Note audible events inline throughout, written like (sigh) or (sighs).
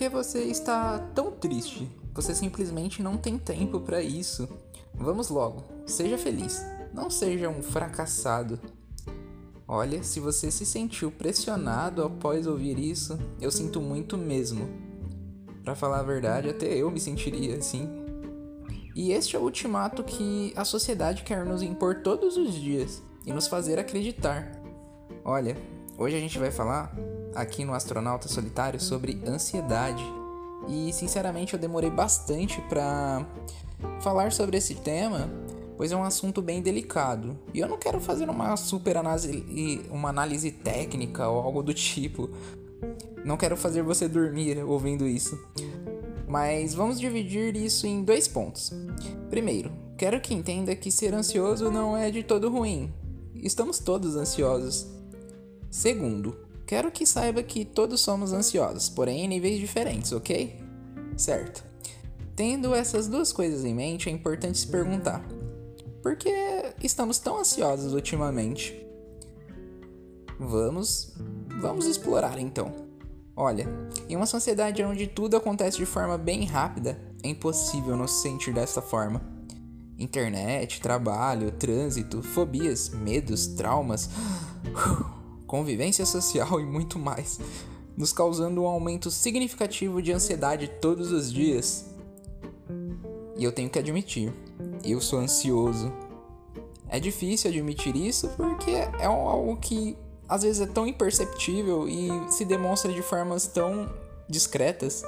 que você está tão triste? Você simplesmente não tem tempo para isso. Vamos logo, seja feliz, não seja um fracassado. Olha, se você se sentiu pressionado após ouvir isso, eu sinto muito mesmo. Para falar a verdade, até eu me sentiria assim. E este é o ultimato que a sociedade quer nos impor todos os dias e nos fazer acreditar. Olha, hoje a gente vai falar aqui no Astronauta Solitário sobre ansiedade. E sinceramente eu demorei bastante para falar sobre esse tema, pois é um assunto bem delicado. E eu não quero fazer uma super análise, uma análise técnica ou algo do tipo. Não quero fazer você dormir ouvindo isso. Mas vamos dividir isso em dois pontos. Primeiro, quero que entenda que ser ansioso não é de todo ruim. Estamos todos ansiosos. Segundo, quero que saiba que todos somos ansiosos, porém em níveis diferentes, ok? Certo. Tendo essas duas coisas em mente, é importante se perguntar: por que estamos tão ansiosos ultimamente? Vamos, vamos explorar então. Olha, em uma sociedade onde tudo acontece de forma bem rápida, é impossível não se sentir dessa forma. Internet, trabalho, trânsito, fobias, medos, traumas, (sighs) convivência social e muito mais, nos causando um aumento significativo de ansiedade todos os dias. E eu tenho que admitir, eu sou ansioso. É difícil admitir isso porque é algo que às vezes é tão imperceptível e se demonstra de formas tão discretas.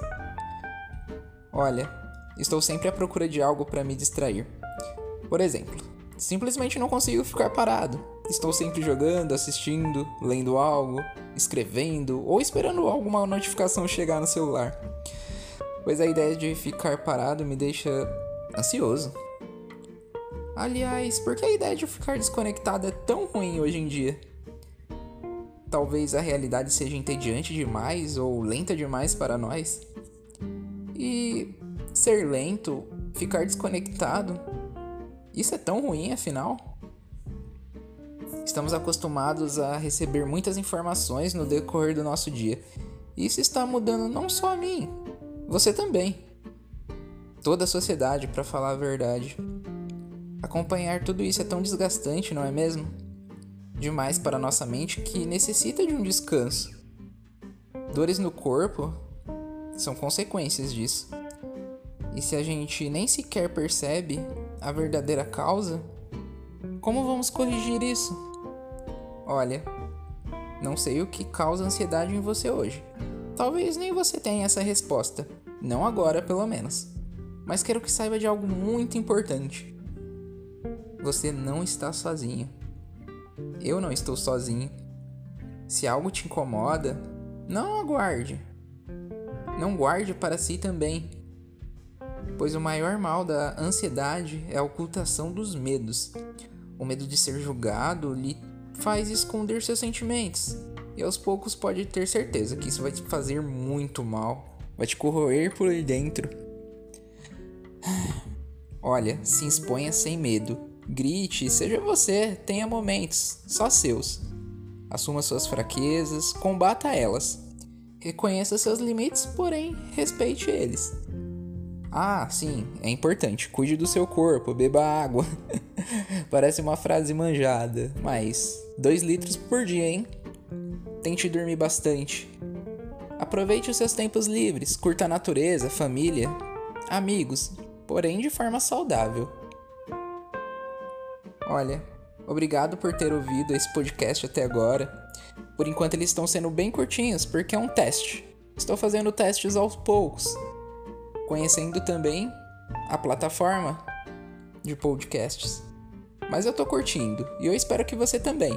Olha, estou sempre à procura de algo para me distrair. Por exemplo, simplesmente não consigo ficar parado. Estou sempre jogando, assistindo, lendo algo, escrevendo ou esperando alguma notificação chegar no celular. Pois a ideia de ficar parado me deixa ansioso. Aliás, por que a ideia de ficar desconectado é tão ruim hoje em dia? talvez a realidade seja entediante demais ou lenta demais para nós. E ser lento, ficar desconectado, isso é tão ruim afinal? Estamos acostumados a receber muitas informações no decorrer do nosso dia. Isso está mudando não só a mim, você também. Toda a sociedade, para falar a verdade. Acompanhar tudo isso é tão desgastante, não é mesmo? demais para nossa mente que necessita de um descanso. Dores no corpo são consequências disso. E se a gente nem sequer percebe a verdadeira causa, como vamos corrigir isso? Olha, não sei o que causa ansiedade em você hoje. Talvez nem você tenha essa resposta, não agora pelo menos. Mas quero que saiba de algo muito importante. Você não está sozinho. Eu não estou sozinho. Se algo te incomoda, não aguarde. Não guarde para si também. Pois o maior mal da ansiedade é a ocultação dos medos. O medo de ser julgado lhe faz esconder seus sentimentos. E aos poucos pode ter certeza que isso vai te fazer muito mal. Vai te corroer por dentro. (sighs) Olha, se exponha sem medo Grite, seja você, tenha momentos, só seus. Assuma suas fraquezas, combata elas. Reconheça seus limites, porém respeite eles. Ah, sim, é importante. Cuide do seu corpo, beba água. (laughs) Parece uma frase manjada, mas 2 litros por dia, hein? Tente dormir bastante. Aproveite os seus tempos livres, curta a natureza, família, amigos, porém de forma saudável. Olha, obrigado por ter ouvido esse podcast até agora. Por enquanto eles estão sendo bem curtinhos, porque é um teste. Estou fazendo testes aos poucos, conhecendo também a plataforma de podcasts. Mas eu tô curtindo e eu espero que você também.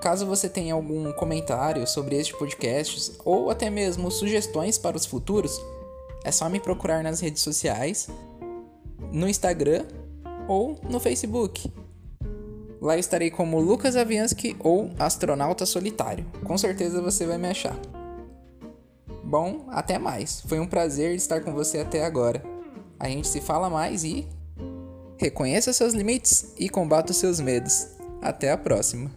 Caso você tenha algum comentário sobre este podcast ou até mesmo sugestões para os futuros, é só me procurar nas redes sociais, no Instagram ou no Facebook. Lá estarei como Lucas Aviansky ou Astronauta Solitário. Com certeza você vai me achar. Bom, até mais. Foi um prazer estar com você até agora. A gente se fala mais e reconheça seus limites e combata os seus medos. Até a próxima.